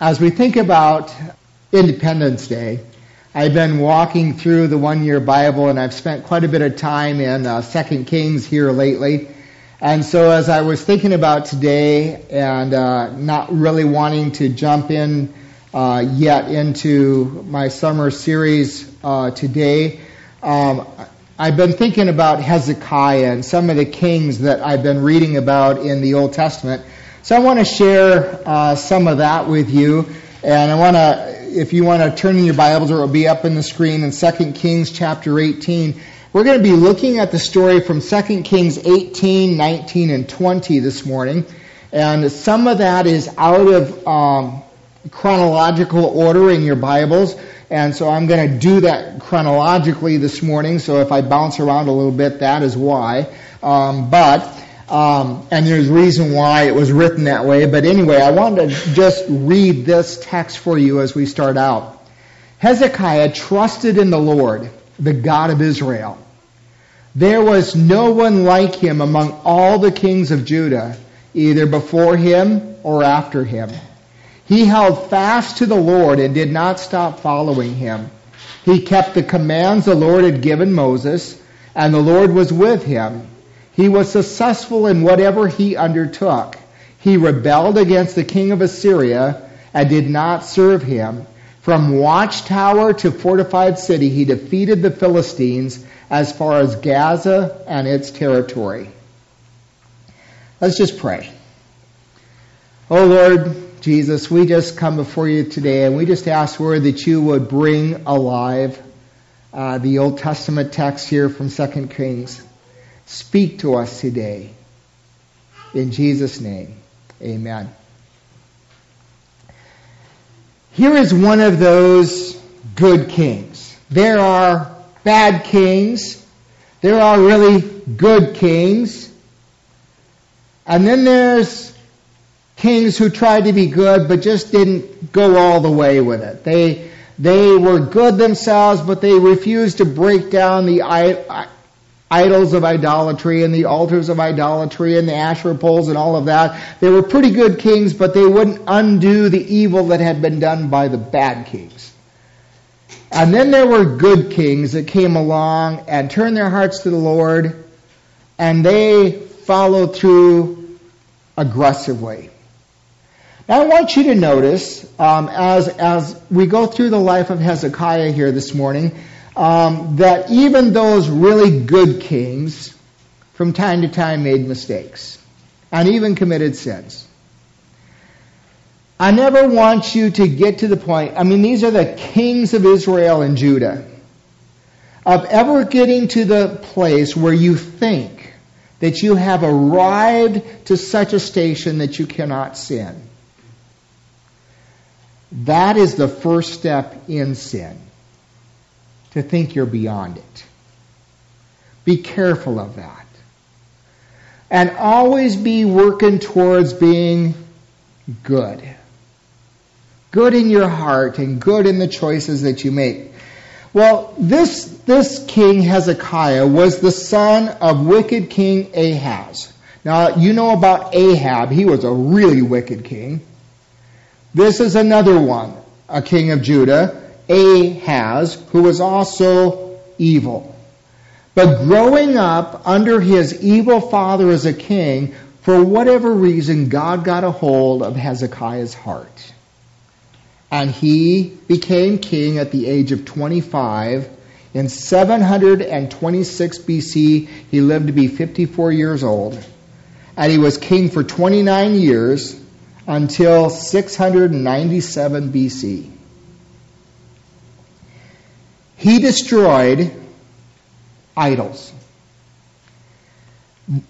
as we think about Independence Day, I've been walking through the one year Bible and I've spent quite a bit of time in uh, Second Kings here lately. And so as I was thinking about today and uh, not really wanting to jump in uh, yet into my summer series uh, today, um, I've been thinking about Hezekiah and some of the kings that I've been reading about in the Old Testament. So I want to share uh, some of that with you. And I want to, if you want to turn in your Bibles, or it will be up in the screen in 2 Kings chapter 18. We're going to be looking at the story from 2 Kings 18, 19, and 20 this morning. And some of that is out of um, chronological order in your Bibles. And so I'm going to do that chronologically this morning. So if I bounce around a little bit, that is why. Um, but, um, and there's reason why it was written that way. But anyway, I wanted to just read this text for you as we start out. Hezekiah trusted in the Lord, the God of Israel. There was no one like him among all the kings of Judah, either before him or after him. He held fast to the Lord and did not stop following him. He kept the commands the Lord had given Moses, and the Lord was with him. He was successful in whatever he undertook. He rebelled against the king of Assyria and did not serve him. From watchtower to fortified city, he defeated the Philistines as far as Gaza and its territory. Let's just pray. Oh Lord, Jesus, we just come before you today and we just ask, Lord, that you would bring alive uh, the Old Testament text here from 2 Kings. Speak to us today. In Jesus' name, amen. Here is one of those good kings. There are bad kings. There are really good kings. And then there's kings who tried to be good but just didn't go all the way with it. They they were good themselves, but they refused to break down the idols of idolatry and the altars of idolatry and the Asherah poles and all of that. They were pretty good kings, but they wouldn't undo the evil that had been done by the bad kings. And then there were good kings that came along and turned their hearts to the Lord, and they followed through aggressively. Now, I want you to notice, um, as, as we go through the life of Hezekiah here this morning, um, that even those really good kings, from time to time, made mistakes and even committed sins. I never want you to get to the point, I mean, these are the kings of Israel and Judah, of ever getting to the place where you think that you have arrived to such a station that you cannot sin. That is the first step in sin, to think you're beyond it. Be careful of that. And always be working towards being good. Good in your heart and good in the choices that you make. Well, this, this king Hezekiah was the son of wicked king Ahaz. Now, you know about Ahab. He was a really wicked king. This is another one, a king of Judah, Ahaz, who was also evil. But growing up under his evil father as a king, for whatever reason, God got a hold of Hezekiah's heart. And he became king at the age of 25. In 726 BC, he lived to be 54 years old. And he was king for 29 years until 697 BC. He destroyed idols.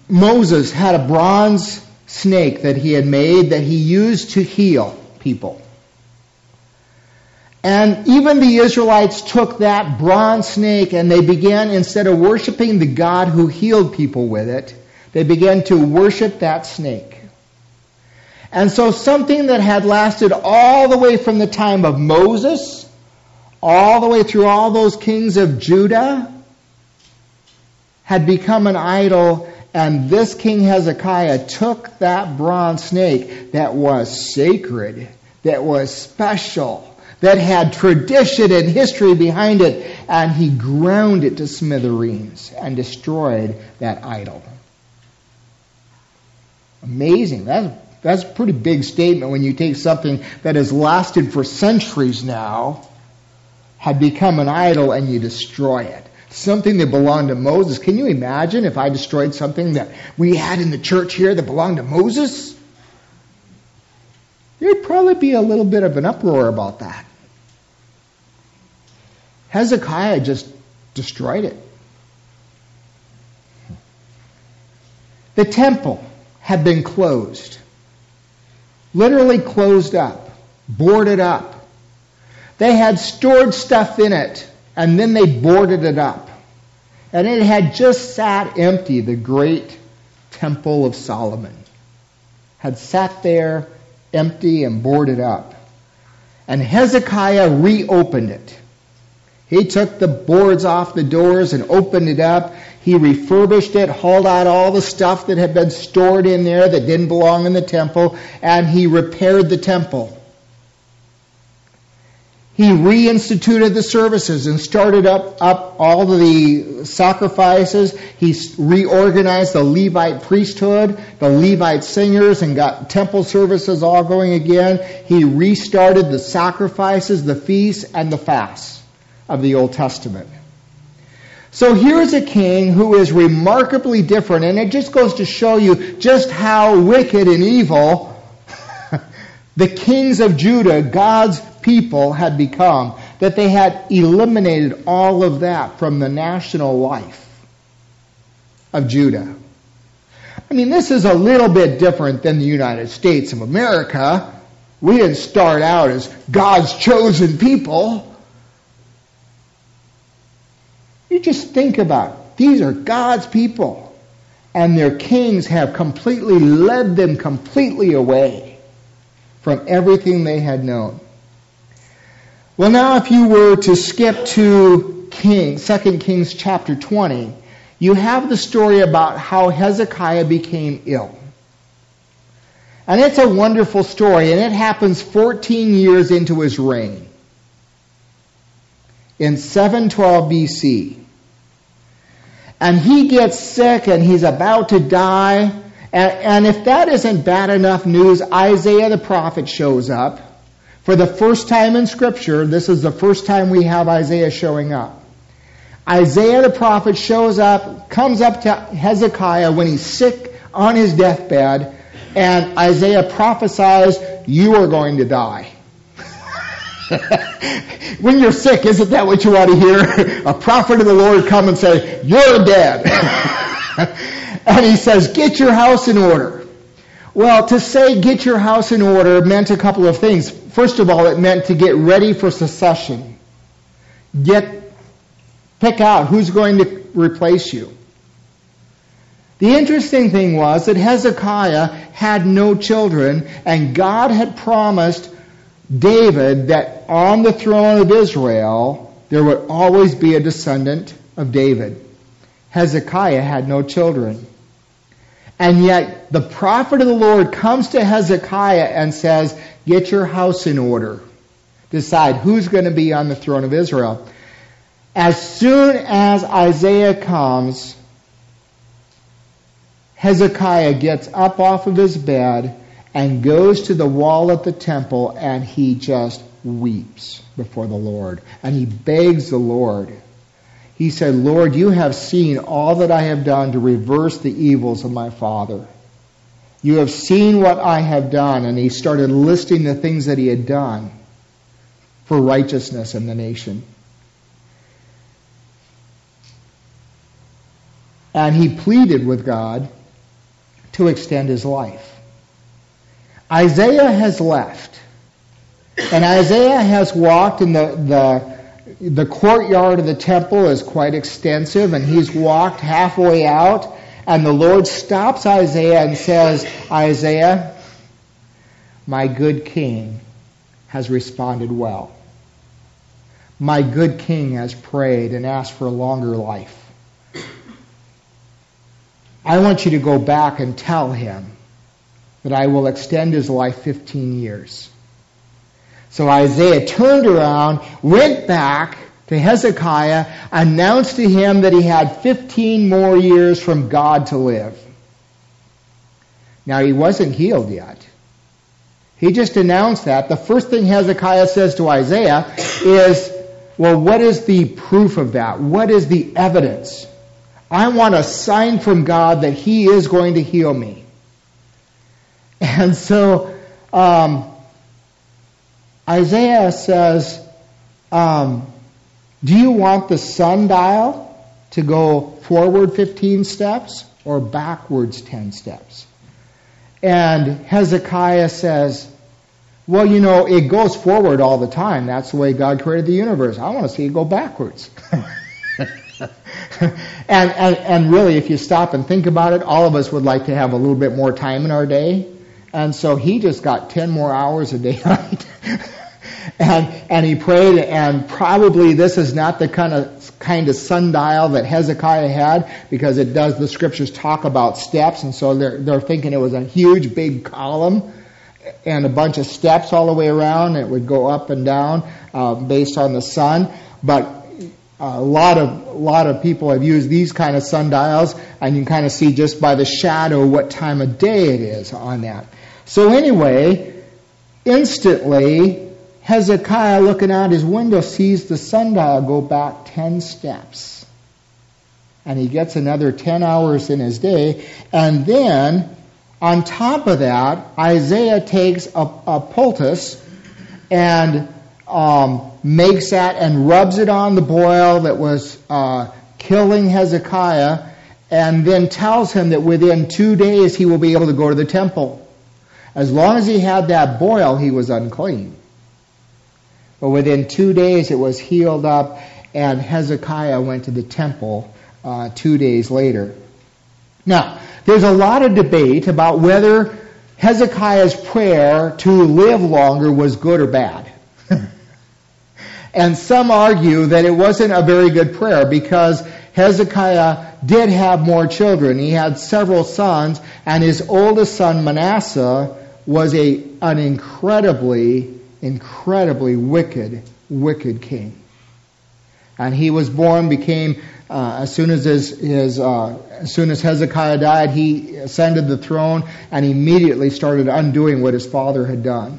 Moses had a bronze snake that he had made that he used to heal people. And even the Israelites took that bronze snake and they began, instead of worshiping the God who healed people with it, they began to worship that snake. And so something that had lasted all the way from the time of Moses, all the way through all those kings of Judah, had become an idol, and this King Hezekiah took that bronze snake that was sacred, that was special, that had tradition and history behind it, and he ground it to smithereens and destroyed that idol. Amazing. That's, that's a pretty big statement when you take something that has lasted for centuries now, had become an idol, and you destroy it. Something that belonged to Moses. Can you imagine if I destroyed something that we had in the church here that belonged to Moses? There'd probably be a little bit of an uproar about that. Hezekiah just destroyed it. The temple had been closed, literally closed up, boarded up. They had stored stuff in it, and then they boarded it up. And it had just sat empty, the great temple of Solomon. Had sat there empty and boarded up. And Hezekiah reopened it. He took the boards off the doors and opened it up. He refurbished it, hauled out all the stuff that had been stored in there that didn't belong in the temple, and he repaired the temple. He reinstituted the services and started up, up all the sacrifices. He reorganized the Levite priesthood, the Levite singers, and got temple services all going again. He restarted the sacrifices, the feasts, and the fasts of the Old Testament. So here's a king who is remarkably different, and it just goes to show you just how wicked and evil the kings of Judah, God's people, had become, that they had eliminated all of that from the national life of Judah. I mean, this is a little bit different than the United States of America. We didn't start out as God's chosen people. You just think about it. These are God's people, and their kings have completely led them completely away from everything they had known. Well, now if you were to skip to King, 2 Kings chapter 20, you have the story about how Hezekiah became ill. And it's a wonderful story, and it happens 14 years into his reign. In 712 BC. And he gets sick and he's about to die. And, and if that isn't bad enough news, Isaiah the prophet shows up. For the first time in Scripture, this is the first time we have Isaiah showing up. Isaiah the prophet shows up, comes up to Hezekiah when he's sick on his deathbed, and Isaiah prophesies, You are going to die. when you're sick, isn't that what you want to hear? A prophet of the Lord come and say, You're dead. and he says, Get your house in order. Well, to say get your house in order meant a couple of things. First of all, it meant to get ready for secession. Get, pick out who's going to replace you. The interesting thing was that Hezekiah had no children, and God had promised David that on the throne of Israel there would always be a descendant of David. Hezekiah had no children. And yet the prophet of the Lord comes to Hezekiah and says, Get your house in order. Decide who's going to be on the throne of Israel. As soon as Isaiah comes, Hezekiah gets up off of his bed and goes to the wall at the temple and he just weeps before the Lord. And he begs the Lord. He said, Lord, you have seen all that I have done to reverse the evils of my father. You have seen what I have done. And he started listing the things that he had done for righteousness in the nation. And he pleaded with God to extend his life. Isaiah has left. And Isaiah has walked in the, the, the courtyard of the temple is quite extensive, and he's walked halfway out, and the Lord stops Isaiah and says, Isaiah, my good king has responded well. My good king has prayed and asked for a longer life. I want you to go back and tell him that I will extend his life 15 years. So Isaiah turned around, went back to Hezekiah, announced to him that he had 15 more years from God to live. Now he wasn't healed yet. He just announced that. The first thing Hezekiah says to Isaiah is, well, what is the proof of that? What is the evidence? I want a sign from God that he is going to heal me. And so, um, Isaiah says, um, do you want the sundial to go forward 15 steps or backwards 10 steps? And Hezekiah says, well, you know, it goes forward all the time. That's the way God created the universe. I want to see it go backwards. and, and, and really, if you stop and think about it, all of us would like to have a little bit more time in our day. And so he just got 10 more hours a day, right? and and he prayed and probably this is not the kind of kind of sundial that Hezekiah had because it does the scriptures talk about steps and so they're they're thinking it was a huge big column and a bunch of steps all the way around. It would go up and down uh, based on the sun. But a lot of a lot of people have used these kind of sundials and you can kind of see just by the shadow what time of day it is on that so anyway instantly Hezekiah, looking out his window, sees the sundial go back 10 steps. And he gets another 10 hours in his day. And then, on top of that, Isaiah takes a, a poultice and um, makes that and rubs it on the boil that was uh, killing Hezekiah, and then tells him that within two days he will be able to go to the temple. As long as he had that boil, he was unclean. But within two days it was healed up, and Hezekiah went to the temple uh, two days later. Now, there's a lot of debate about whether Hezekiah's prayer to live longer was good or bad. and some argue that it wasn't a very good prayer because Hezekiah did have more children. He had several sons, and his oldest son Manasseh was a, an incredibly incredibly wicked, wicked king. And he was born, became, uh, as soon as his, his uh, as soon as Hezekiah died, he ascended the throne and immediately started undoing what his father had done.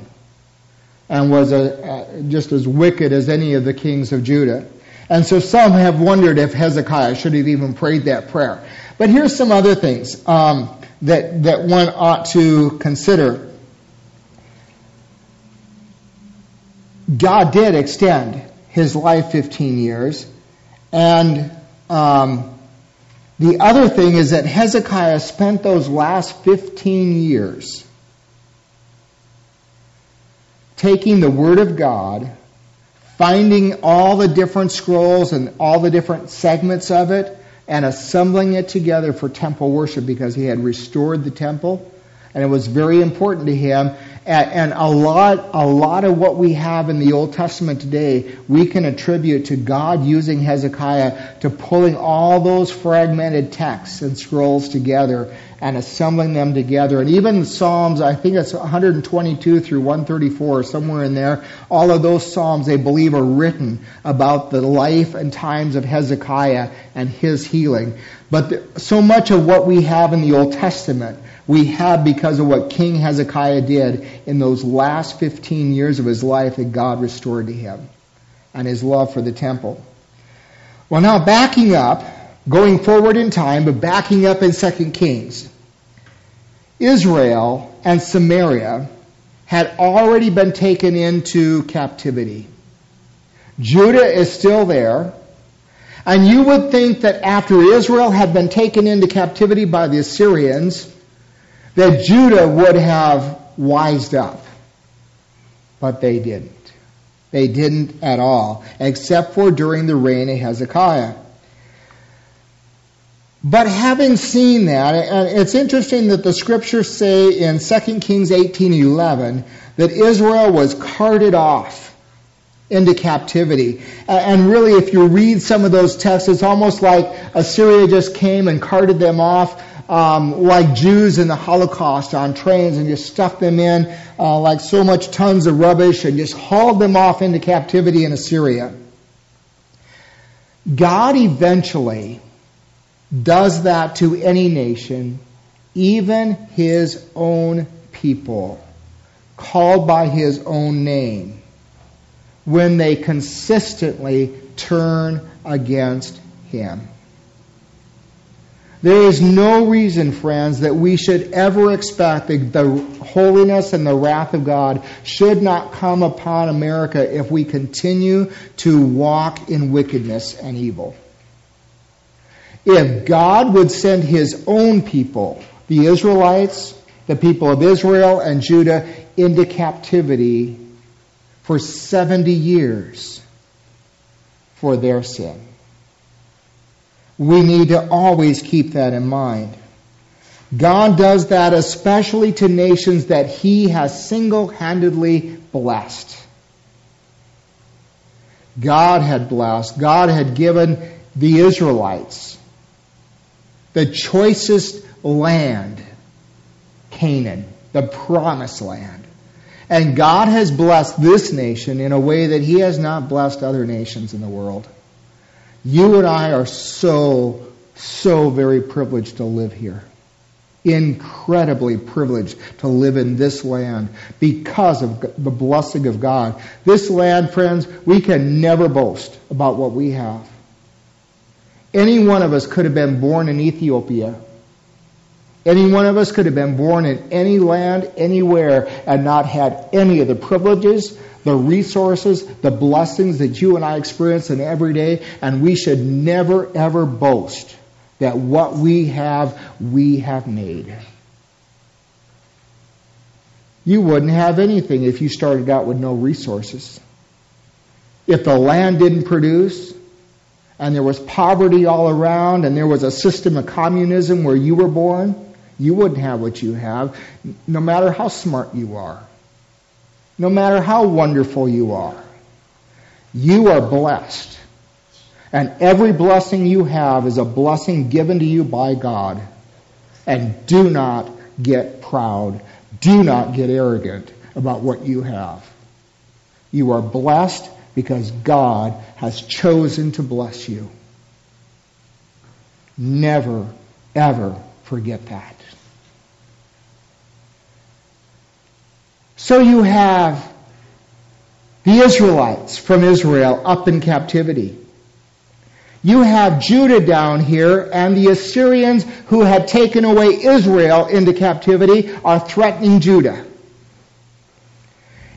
And was a, just as wicked as any of the kings of Judah. And so some have wondered if Hezekiah should have even prayed that prayer. But here's some other things um, that that one ought to consider. God did extend his life 15 years. And um, the other thing is that Hezekiah spent those last 15 years taking the Word of God, finding all the different scrolls and all the different segments of it, and assembling it together for temple worship because he had restored the temple. And it was very important to him and a lot, a lot of what we have in the Old Testament today, we can attribute to God using Hezekiah to pulling all those fragmented texts and scrolls together and assembling them together. And even Psalms, I think it's 122 through 134, somewhere in there, all of those Psalms they believe are written about the life and times of Hezekiah and his healing. But the, so much of what we have in the Old Testament we have because of what King Hezekiah did in those last 15 years of his life that God restored to him and his love for the temple. Well, now backing up, going forward in time, but backing up in 2 Kings, Israel and Samaria had already been taken into captivity. Judah is still there. And you would think that after Israel had been taken into captivity by the Assyrians, that Judah would have wised up. But they didn't. They didn't at all, except for during the reign of Hezekiah. But having seen that, and it's interesting that the scriptures say in 2 Kings 18:11 that Israel was carted off into captivity. And really, if you read some of those texts, it's almost like Assyria just came and carted them off um, like Jews in the Holocaust on trains and just stuffed them in uh, like so much tons of rubbish and just hauled them off into captivity in Assyria. God eventually does that to any nation, even his own people, called by his own name, when they consistently turn against him. There is no reason, friends, that we should ever expect that the holiness and the wrath of God should not come upon America if we continue to walk in wickedness and evil. If God would send his own people, the Israelites, the people of Israel and Judah, into captivity for 70 years for their sin. We need to always keep that in mind. God does that especially to nations that He has single handedly blessed. God had blessed, God had given the Israelites the choicest land, Canaan, the promised land. And God has blessed this nation in a way that He has not blessed other nations in the world. You and I are so, so very privileged to live here. Incredibly privileged to live in this land because of the blessing of God. This land, friends, we can never boast about what we have. Any one of us could have been born in Ethiopia. Any one of us could have been born in any land, anywhere, and not had any of the privileges, the resources, the blessings that you and I experience in every day, and we should never ever boast that what we have, we have made. You wouldn't have anything if you started out with no resources. If the land didn't produce, and there was poverty all around, and there was a system of communism where you were born, you wouldn't have what you have, no matter how smart you are no matter how wonderful you are. You are blessed. And every blessing you have is a blessing given to you by God. And do not get proud. Do not get arrogant about what you have. You are blessed because God has chosen to bless you. Never, ever forget that. So you have the Israelites from Israel up in captivity. You have Judah down here, and the Assyrians who had taken away Israel into captivity are threatening Judah.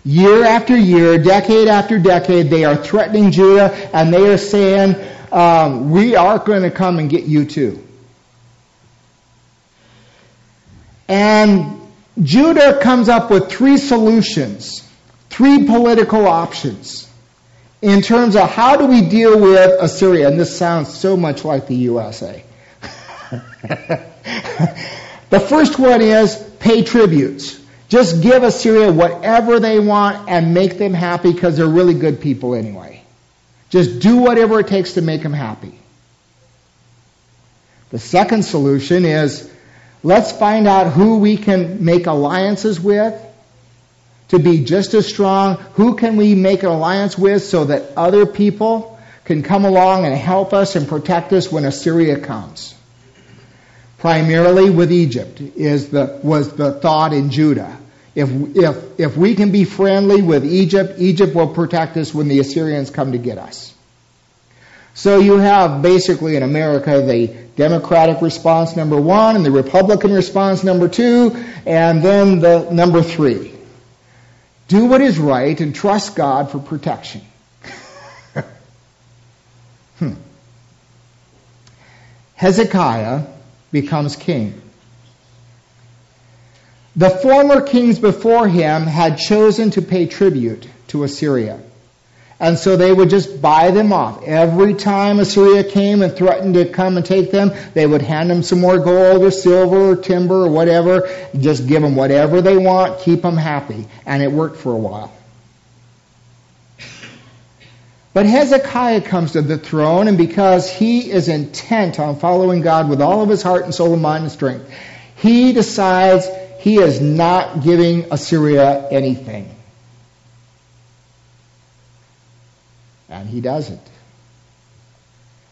Year after year, decade after decade, they are threatening Judah, and they are saying, um, We are going to come and get you too. And Judah comes up with three solutions, three political options in terms of how do we deal with Assyria. And this sounds so much like the USA. the first one is pay tributes. Just give Assyria whatever they want and make them happy because they're really good people anyway. Just do whatever it takes to make them happy. The second solution is Let's find out who we can make alliances with to be just as strong. Who can we make an alliance with so that other people can come along and help us and protect us when Assyria comes? Primarily with Egypt is the, was the thought in Judah. If, if, if we can be friendly with Egypt, Egypt will protect us when the Assyrians come to get us. So you have basically in America the Democratic response number one and the Republican response number two, and then the number three. Do what is right and trust God for protection. hmm. Hezekiah becomes king. The former kings before him had chosen to pay tribute to Assyria. And so they would just buy them off. Every time Assyria came and threatened to come and take them, they would hand them some more gold or silver or timber or whatever. Just give them whatever they want, keep them happy. And it worked for a while. But Hezekiah comes to the throne, and because he is intent on following God with all of his heart and soul and mind and strength, he decides he is not giving Assyria anything. And he doesn't.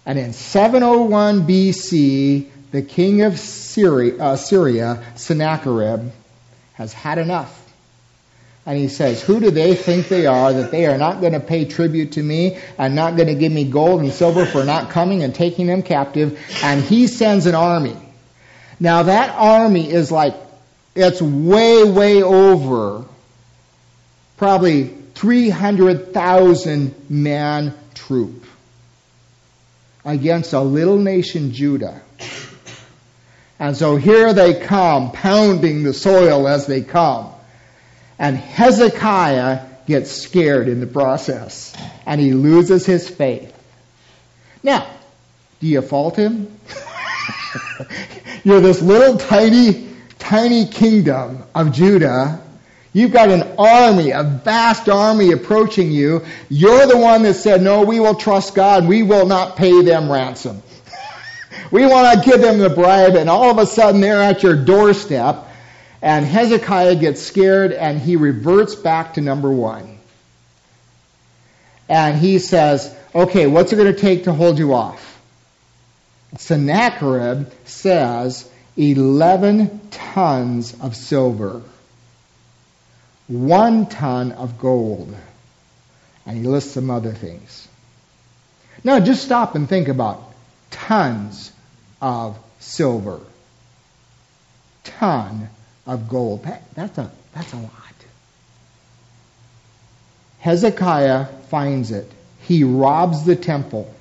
And in 701 BC, the king of Syria, uh, Syria, Sennacherib, has had enough. And he says, Who do they think they are that they are not going to pay tribute to me and not going to give me gold and silver for not coming and taking them captive? And he sends an army. Now, that army is like, it's way, way over probably 300,000 man troop against a little nation, Judah. And so here they come, pounding the soil as they come. And Hezekiah gets scared in the process. And he loses his faith. Now, do you fault him? You're this little tiny, tiny kingdom of Judah. You've got an army, a vast army approaching you. You're the one that said, no, we will trust God. We will not pay them ransom. We want to give them the bribe, and all of a sudden they're at your doorstep. And Hezekiah gets scared and he reverts back to number one. And he says, okay, what's it going to take to hold you off? Sennacherib says 11 tons of silver, one ton of gold, and he lists some other things. Now just stop and think about tons of silver. Ton of gold. That, that's, a, that's a lot. Hezekiah finds it. He robs the temple.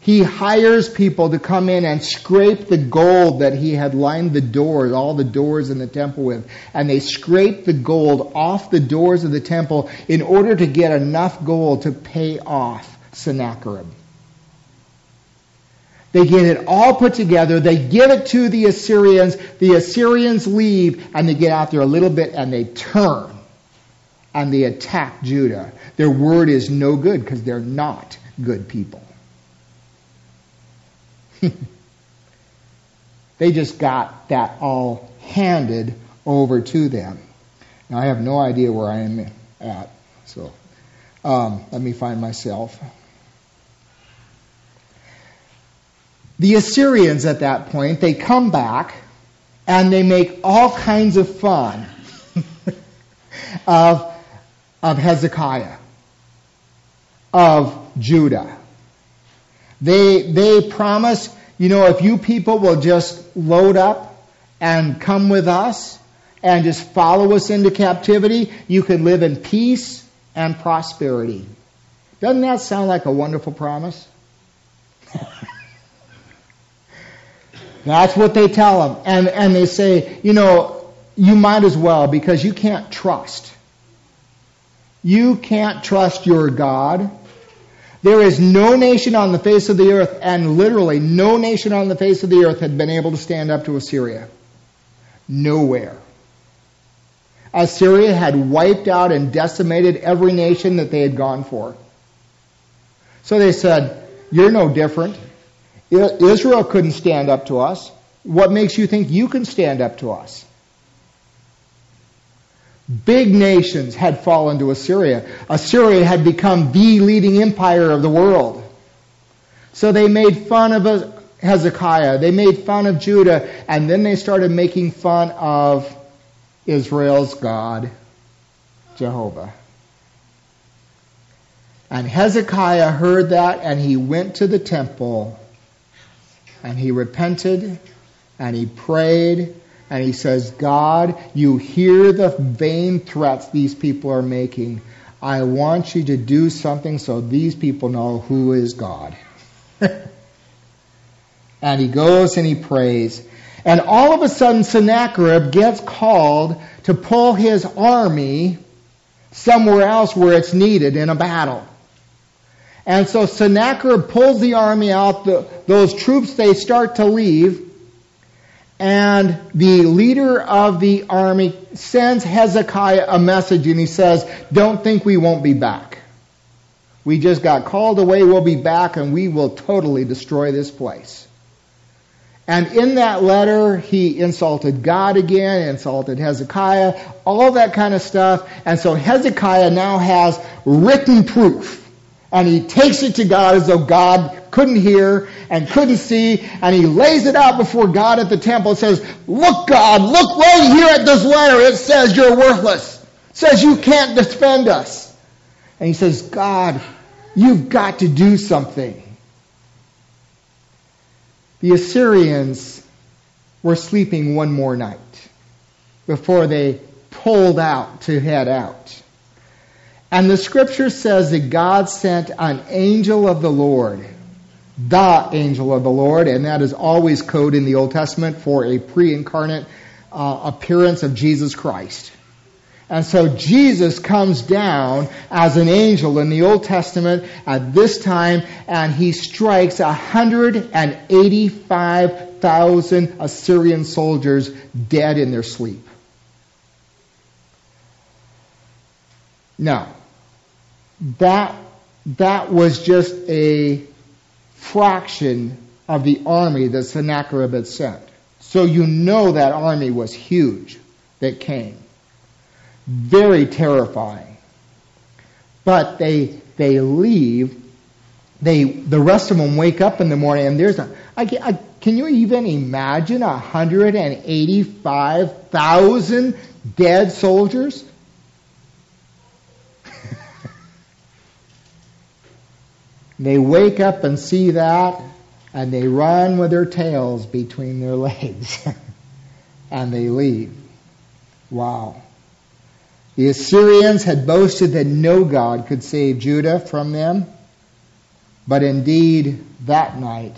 He hires people to come in and scrape the gold that he had lined the doors, all the doors in the temple with. And they scrape the gold off the doors of the temple in order to get enough gold to pay off Sennacherib. They get it all put together. They give it to the Assyrians. The Assyrians leave and they get out there a little bit and they turn and they attack Judah. Their word is no good because they're not good people. they just got that all handed over to them. Now I have no idea where I am at, so um, let me find myself. The Assyrians at that point, they come back and they make all kinds of fun of, of Hezekiah, of Judah. They, they promise, you know, if you people will just load up and come with us and just follow us into captivity, you can live in peace and prosperity. Doesn't that sound like a wonderful promise? That's what they tell them. And, and they say, you know, you might as well because you can't trust. You can't trust your God. There is no nation on the face of the earth, and literally no nation on the face of the earth had been able to stand up to Assyria. Nowhere. Assyria had wiped out and decimated every nation that they had gone for. So they said, You're no different. Israel couldn't stand up to us. What makes you think you can stand up to us? Big nations had fallen to Assyria. Assyria had become the leading empire of the world. So they made fun of Hezekiah, they made fun of Judah, and then they started making fun of Israel's God, Jehovah. And Hezekiah heard that and he went to the temple and he repented and he prayed and he says, God, you hear the vain threats these people are making. I want you to do something so these people know who is God. and he goes and he prays. And all of a sudden, Sennacherib gets called to pull his army somewhere else where it's needed in a battle. And so Sennacherib pulls the army out. The, those troops, they start to leave. And the leader of the army sends Hezekiah a message and he says, Don't think we won't be back. We just got called away. We'll be back and we will totally destroy this place. And in that letter, he insulted God again, insulted Hezekiah, all that kind of stuff. And so Hezekiah now has written proof. And he takes it to God as though God couldn't hear and couldn't see. And he lays it out before God at the temple and says, Look, God, look right here at this letter. It says you're worthless. It says you can't defend us. And he says, God, you've got to do something. The Assyrians were sleeping one more night before they pulled out to head out. And the scripture says that God sent an angel of the Lord, the angel of the Lord, and that is always code in the Old Testament for a pre incarnate uh, appearance of Jesus Christ. And so Jesus comes down as an angel in the Old Testament at this time, and he strikes 185,000 Assyrian soldiers dead in their sleep. Now, that, that was just a fraction of the army that Sennacherib had sent. So you know that army was huge that came very terrifying. But they they leave. They the rest of them wake up in the morning and there's a. I, I, can you even imagine 185,000 dead soldiers? They wake up and see that and they run with their tails between their legs and they leave. Wow. The Assyrians had boasted that no God could save Judah from them, but indeed that night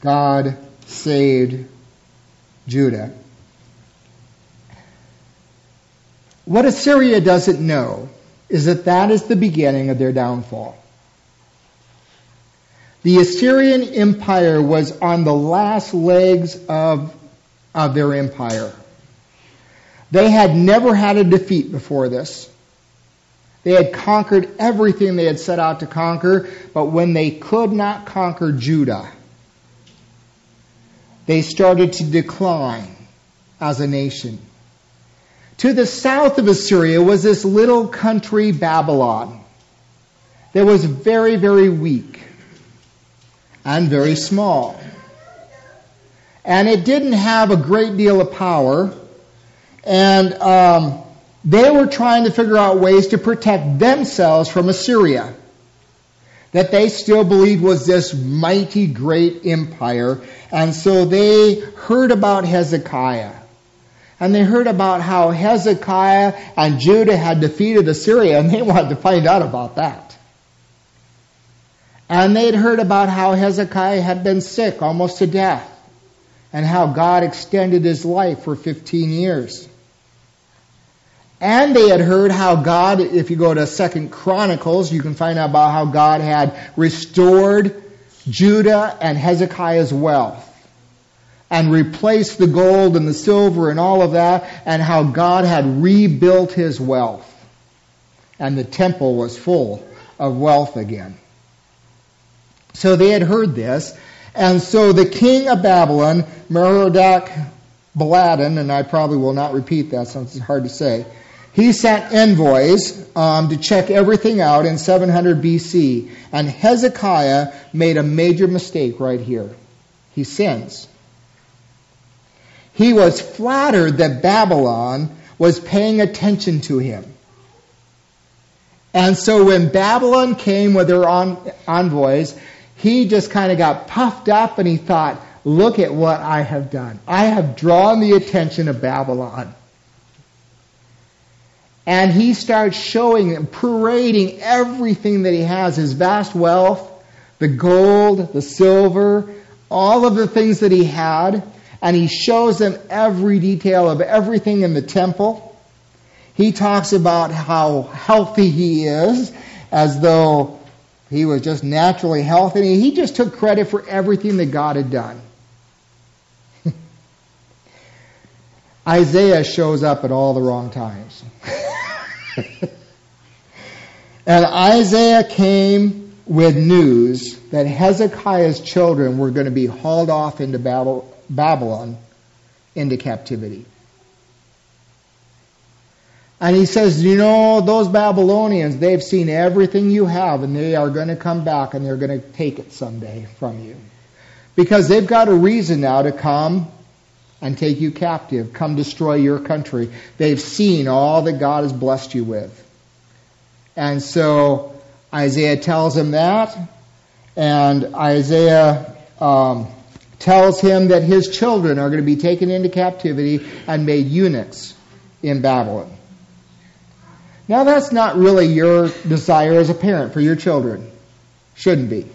God saved Judah. What Assyria doesn't know is that that is the beginning of their downfall. The Assyrian Empire was on the last legs of, of their empire. They had never had a defeat before this. They had conquered everything they had set out to conquer, but when they could not conquer Judah, they started to decline as a nation. To the south of Assyria was this little country Babylon that was very, very weak and very small. And it didn't have a great deal of power and um, they were trying to figure out ways to protect themselves from Assyria that they still believed was this mighty great empire. And so they heard about Hezekiah. And they heard about how Hezekiah and Judah had defeated Assyria, and they wanted to find out about that. And they'd heard about how Hezekiah had been sick almost to death, and how God extended his life for 15 years. And they had heard how God, if you go to Second Chronicles, you can find out about how God had restored Judah and Hezekiah's wealth and replaced the gold and the silver and all of that, and how God had rebuilt his wealth. And the temple was full of wealth again. So they had heard this, and so the king of Babylon, Merodach Baladan, and I probably will not repeat that since it's hard to say, he sent envoys um, to check everything out in 700 BC, and Hezekiah made a major mistake right here. He sins. He was flattered that Babylon was paying attention to him. And so when Babylon came with their envoys, he just kind of got puffed up and he thought, look at what I have done. I have drawn the attention of Babylon. And he starts showing and parading everything that he has his vast wealth, the gold, the silver, all of the things that he had. And he shows them every detail of everything in the temple. He talks about how healthy he is, as though he was just naturally healthy. He just took credit for everything that God had done. Isaiah shows up at all the wrong times. and Isaiah came with news that Hezekiah's children were going to be hauled off into Babylon into captivity. And he says, You know, those Babylonians, they've seen everything you have, and they are going to come back and they're going to take it someday from you. Because they've got a reason now to come and take you captive, come destroy your country. They've seen all that God has blessed you with. And so Isaiah tells him that, and Isaiah um, tells him that his children are going to be taken into captivity and made eunuchs in Babylon. Now, that's not really your desire as a parent for your children. Shouldn't be.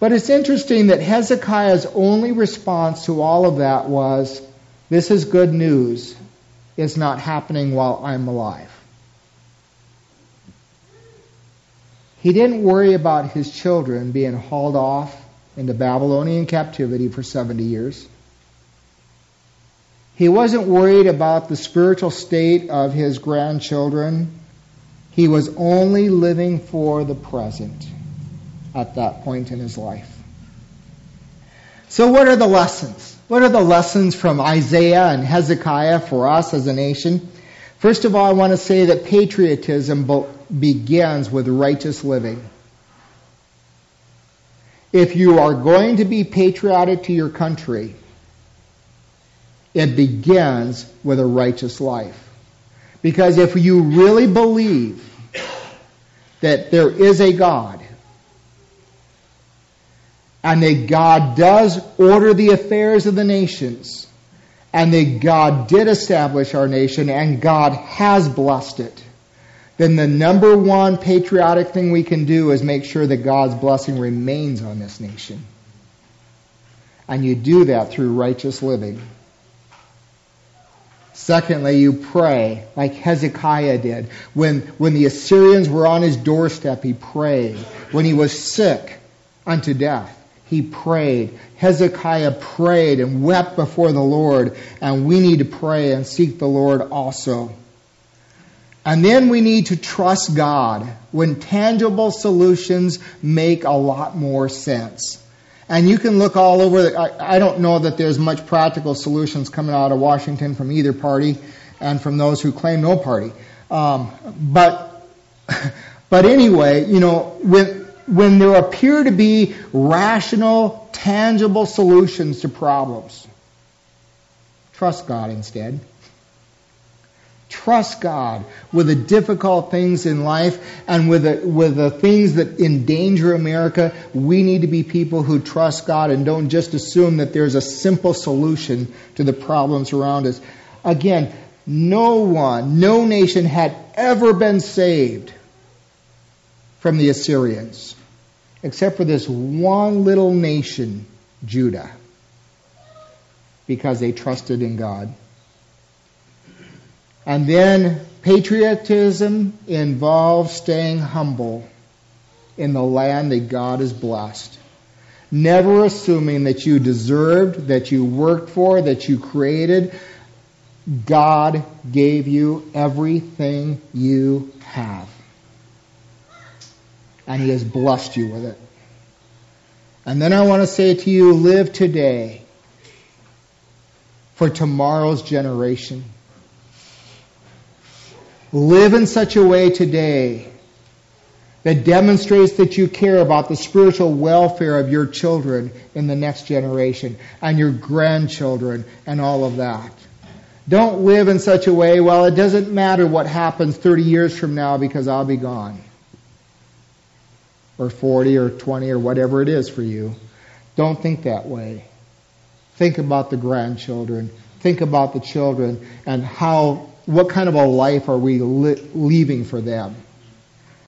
But it's interesting that Hezekiah's only response to all of that was, This is good news. It's not happening while I'm alive. He didn't worry about his children being hauled off into Babylonian captivity for 70 years. He wasn't worried about the spiritual state of his grandchildren. He was only living for the present at that point in his life. So, what are the lessons? What are the lessons from Isaiah and Hezekiah for us as a nation? First of all, I want to say that patriotism begins with righteous living. If you are going to be patriotic to your country, it begins with a righteous life. Because if you really believe that there is a God, and that God does order the affairs of the nations, and that God did establish our nation, and God has blessed it, then the number one patriotic thing we can do is make sure that God's blessing remains on this nation. And you do that through righteous living. Secondly, you pray like Hezekiah did. When, when the Assyrians were on his doorstep, he prayed. When he was sick unto death, he prayed. Hezekiah prayed and wept before the Lord, and we need to pray and seek the Lord also. And then we need to trust God when tangible solutions make a lot more sense. And you can look all over. The, I, I don't know that there's much practical solutions coming out of Washington from either party and from those who claim no party. Um, but, but anyway, you know, when, when there appear to be rational, tangible solutions to problems, trust God instead. Trust God with the difficult things in life and with the, with the things that endanger America. We need to be people who trust God and don't just assume that there's a simple solution to the problems around us. Again, no one, no nation had ever been saved from the Assyrians except for this one little nation, Judah, because they trusted in God. And then patriotism involves staying humble in the land that God has blessed. Never assuming that you deserved, that you worked for, that you created. God gave you everything you have. And He has blessed you with it. And then I want to say to you, live today for tomorrow's generation. Live in such a way today that demonstrates that you care about the spiritual welfare of your children in the next generation and your grandchildren and all of that. Don't live in such a way, well, it doesn't matter what happens 30 years from now because I'll be gone. Or 40 or 20 or whatever it is for you. Don't think that way. Think about the grandchildren. Think about the children and how what kind of a life are we li- leaving for them?